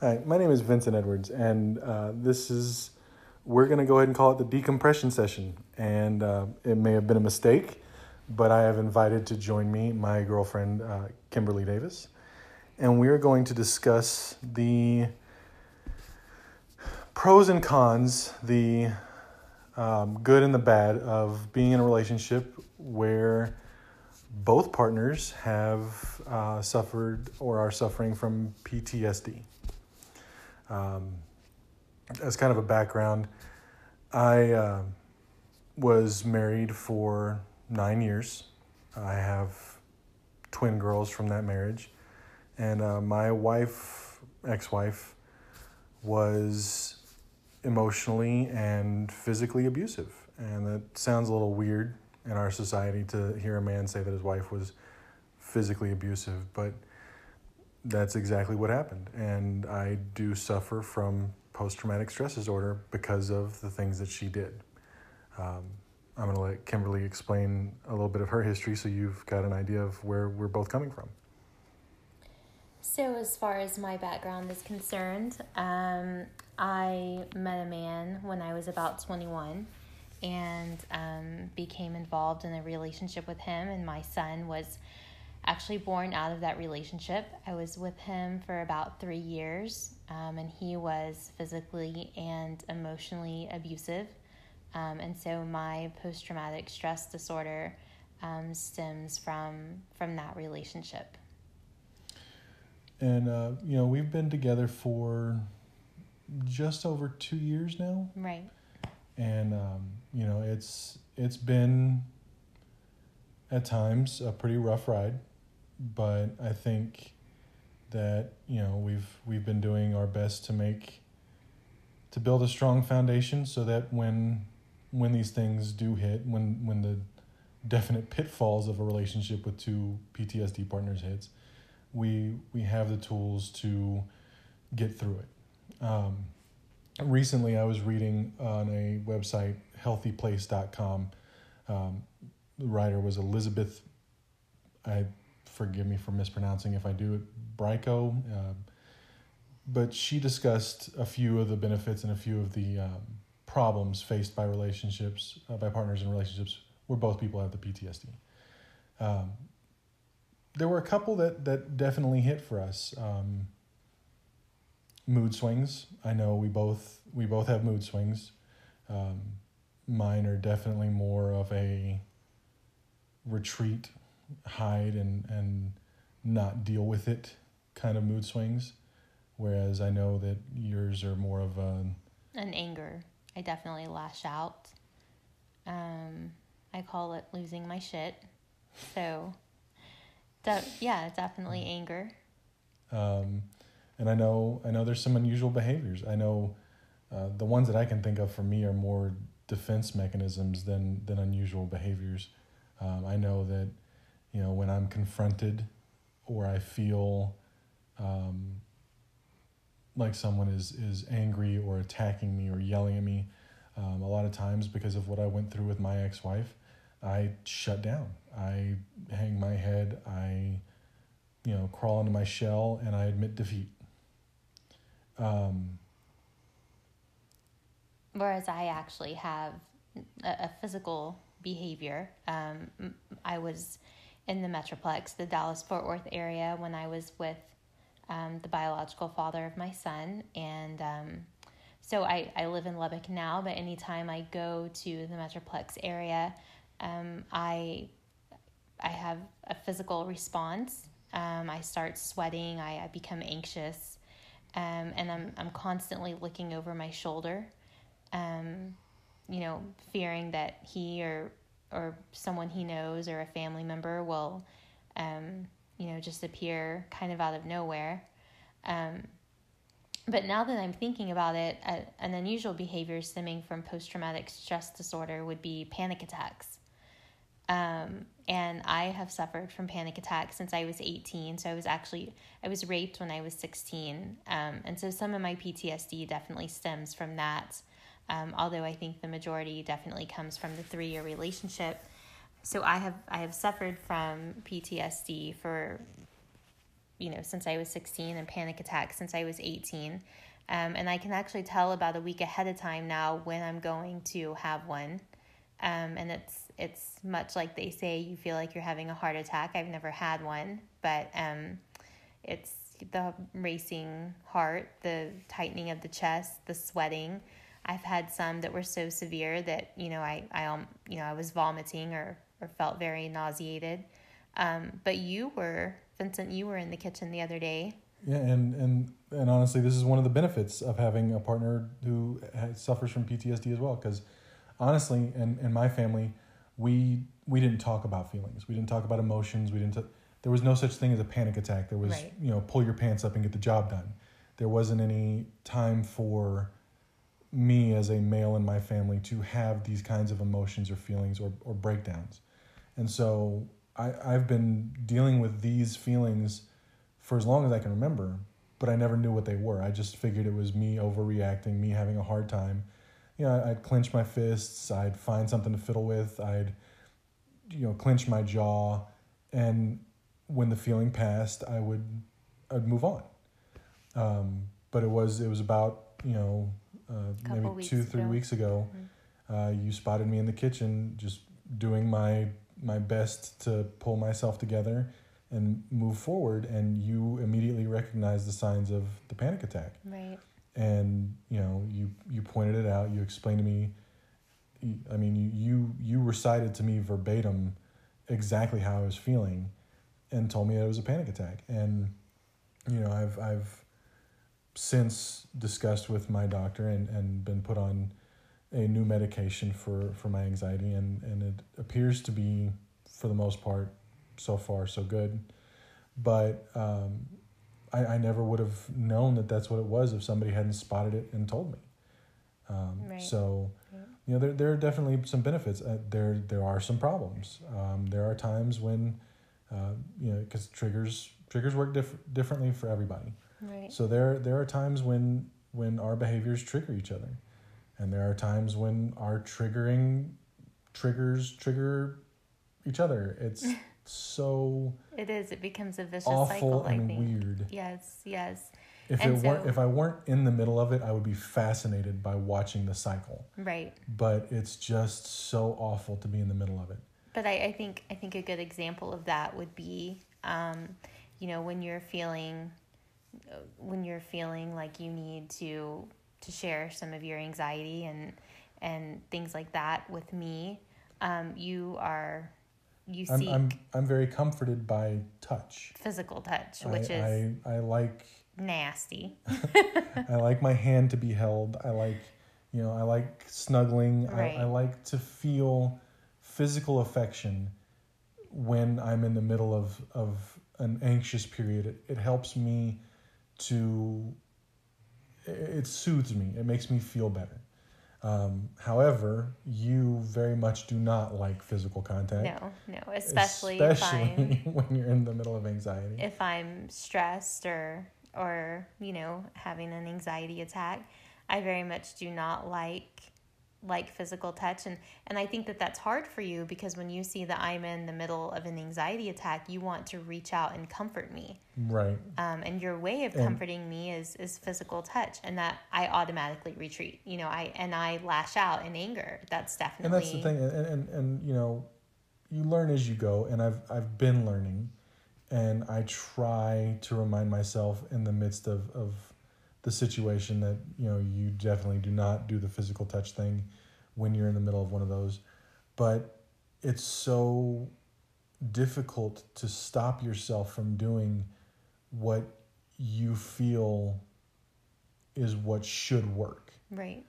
Hi, my name is Vincent Edwards, and uh, this is, we're going to go ahead and call it the decompression session. And uh, it may have been a mistake, but I have invited to join me my girlfriend, uh, Kimberly Davis. And we are going to discuss the pros and cons, the um, good and the bad of being in a relationship where both partners have uh, suffered or are suffering from PTSD. Um, as kind of a background, I uh, was married for nine years. I have twin girls from that marriage. And uh, my wife, ex wife, was emotionally and physically abusive. And that sounds a little weird in our society to hear a man say that his wife was physically abusive, but that's exactly what happened. And I do suffer from post traumatic stress disorder because of the things that she did. Um, I'm going to let Kimberly explain a little bit of her history so you've got an idea of where we're both coming from. So, as far as my background is concerned, um, I met a man when I was about 21 and um, became involved in a relationship with him, and my son was actually born out of that relationship. I was with him for about three years, um, and he was physically and emotionally abusive. Um, and so my post traumatic stress disorder um, stems from from that relationship. And uh, you know, we've been together for just over two years now. Right. And um, you know, it's it's been at times a pretty rough ride but I think that you know we've we've been doing our best to make to build a strong foundation so that when when these things do hit when when the definite pitfalls of a relationship with two PTSD partners hits we we have the tools to get through it. Um, recently I was reading on a website healthyplace.com um, the writer was Elizabeth I forgive me for mispronouncing if I do it, Brico. Uh, but she discussed a few of the benefits and a few of the um, problems faced by relationships, uh, by partners in relationships where both people have the PTSD. Um, there were a couple that, that definitely hit for us. Um, mood swings. I know we both we both have mood swings. Um, mine are definitely more of a retreat hide and and not deal with it kind of mood swings. Whereas i know that yours are more of a an anger. I definitely lash out. Um i call it losing my shit. So de- yeah definitely anger. Um and i know i know there's some unusual behaviors. I know uh, the ones that i can think of for me are more defense mechanisms than than unusual behaviors. Um, i know that you know, when I'm confronted or I feel um, like someone is, is angry or attacking me or yelling at me, um, a lot of times because of what I went through with my ex wife, I shut down. I hang my head, I, you know, crawl into my shell, and I admit defeat. Um, Whereas I actually have a, physical behavior. Um, I was in the Metroplex, the Dallas Fort Worth area, when I was with um, the biological father of my son. And um, so I, I live in Lubbock now, but anytime I go to the Metroplex area, um, I, I have a physical response. Um, I start sweating, I, I become anxious, um, and I'm, I'm constantly looking over my shoulder, um, you know, fearing that he or or someone he knows or a family member will, um, you know, just appear kind of out of nowhere. Um, but now that I'm thinking about it, uh, an unusual behavior stemming from post traumatic stress disorder would be panic attacks. Um, and I have suffered from panic attacks since I was 18. So I was actually, I was raped when I was 16. Um, and so some of my PTSD definitely stems from that. Um, although I think the majority definitely comes from the three year relationship. So I have I have suffered from PTSD for you know, since I was 16 and panic attacks since I was 18. Um, and I can actually tell about a week ahead of time now when I'm going to have one. Um, and it's it's much like they say you feel like you're having a heart attack. I've never had one, but um, it's the racing heart, the tightening of the chest, the sweating. I've had some that were so severe that you know I I um you know I was vomiting or or felt very nauseated. Um, but you were Vincent. You were in the kitchen the other day. Yeah, and and and honestly, this is one of the benefits of having a partner who suffers from PTSD as well. Because honestly, in in my family, we we didn't talk about feelings. We didn't talk about emotions. We didn't. T- there was no such thing as a panic attack. There was Right. you know pull your pants up and get the job done. There wasn't any time for me as a male in my family to have these kinds of emotions or feelings or, or breakdowns. And so I, I've been dealing with these feelings for as long as I can remember, but I never knew what they were. I just figured it was me overreacting, me having a hard time. You know, I'd clench my fists, I'd find something to fiddle with, I'd, you know, clench my jaw. And when the feeling passed, I would, I'd move on. Um, but it was, it was about, you know, uh, maybe two, three ago. weeks ago, uh, you spotted me in the kitchen just doing my my best to pull myself together and move forward and you immediately recognized the signs of the panic attack Right. and you know you you pointed it out you explained to me i mean you you, you recited to me verbatim exactly how i was feeling and told me that it was a panic attack and you know i've i've since discussed with my doctor and and been put on a new medication for for my anxiety and and it appears to be for the most part so far so good but um I, I never would have known that that's what it was if somebody hadn't spotted it and told me. Um, Right. So, Yeah. you know, there, there are definitely some benefits. Uh, there there are some problems. Um, there are times when, uh, you know, because triggers triggers work diff- differently for everybody. Right. So there there are times when when our behaviors trigger each other, and there are times when our triggering triggers trigger each other. It's so It is. It becomes a vicious awful cycle. I and weird. Yes. Yes. If And it weren't, if I weren't in the middle of it, I would be fascinated by watching the cycle. Right. But it's just so awful to be in the middle of it. But I, I think I think a good example of that would be, um, you know, when you're feeling, when you're feeling like you need to to share some of your anxiety and and things like that with me, um, you are you I'm, seek I'm, I'm very comforted by touch. physical touch, which I, is I, I like, nasty. I like my hand to be held. I like, you know, I like snuggling. Right. I, I like to feel physical affection when I'm in the middle of, of an anxious period. It, it helps me to, it, soothes me. It makes me feel better. Um, however, you very much do not like physical contact. No, no, especially, especially if I'm when you're in the middle of anxiety. if I'm stressed or or you know having an anxiety attack, I very much do not like like physical touch and and I think that that's hard for you because when you see that I'm in the middle of an anxiety attack, you want to reach out and comfort me. right. Um, and your way of And- comforting me is is physical touch, and that I automatically retreat. You know, I and I lash out in anger. That's definitely and that's the thing and, and and you know you learn as you go and i've i've been learning and i try to remind myself in the midst of of the situation that you know you definitely do not do the physical touch thing when you're in the middle of one of those but it's so difficult to stop yourself from doing what you feel is what should work right.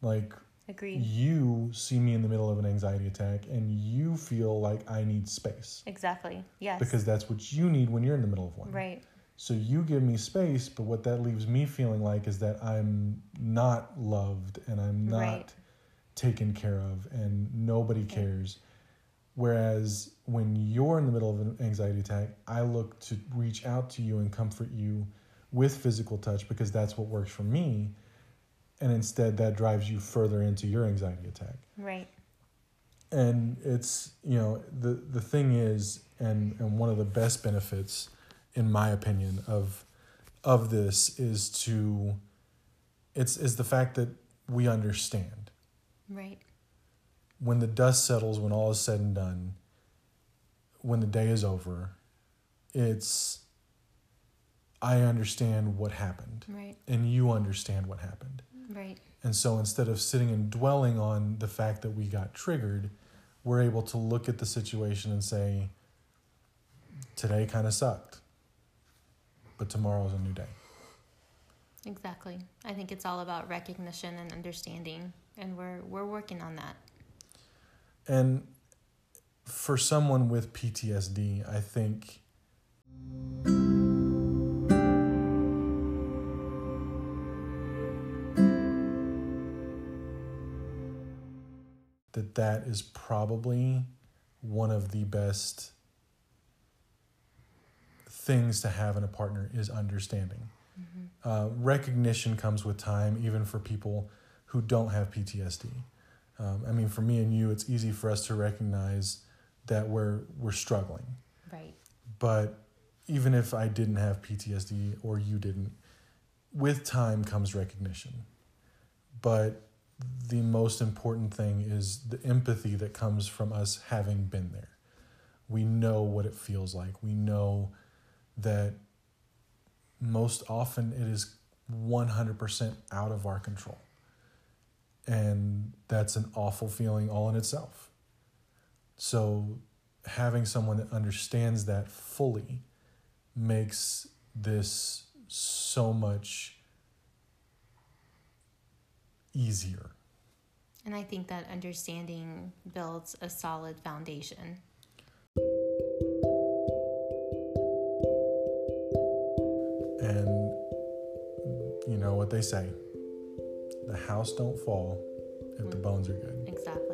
like Agreed. you see me in the middle of an anxiety attack and you feel like I need space Exactly. Yes. because that's what you need when you're in the middle of one. right. So you give me space, but what that leaves me feeling like is that I'm not loved and I'm not Right. taken care of and nobody cares. Whereas when you're in the middle of an anxiety attack, I look to reach out to you and comfort you with physical touch because that's what works for me. And instead, that drives you further into your anxiety attack Right. and it's you know the the thing is and and one of the best benefits in my opinion, of of this is to it's is the fact that we understand Right. when the dust settles, when all is said and done, when the day is over, it's I understand what happened Right. and you understand what happened. Right. And so instead of sitting and dwelling on the fact that we got triggered, we're able to look at the situation and say, today kind of sucked, but tomorrow is a new day. Exactly. I think it's all about recognition and understanding, and we're we're working on that. And for someone with PTSD, I think that that is probably one of the best things to have in a partner is understanding. Uh, recognition comes with time, even for people who don't have PTSD. Um, I mean, for me and you, it's easy for us to recognize that we're we're struggling. Right. But even if I didn't have PTSD or you didn't, with time comes recognition. But the most important thing is the empathy that comes from us having been there. We know what it feels like. We know that most often it is 100% out of our control. And that's an awful feeling all in itself. So, having someone that understands that fully makes this so much easier. And I think that understanding builds a solid foundation. They say the house don't fall if the bones are good. Exactly.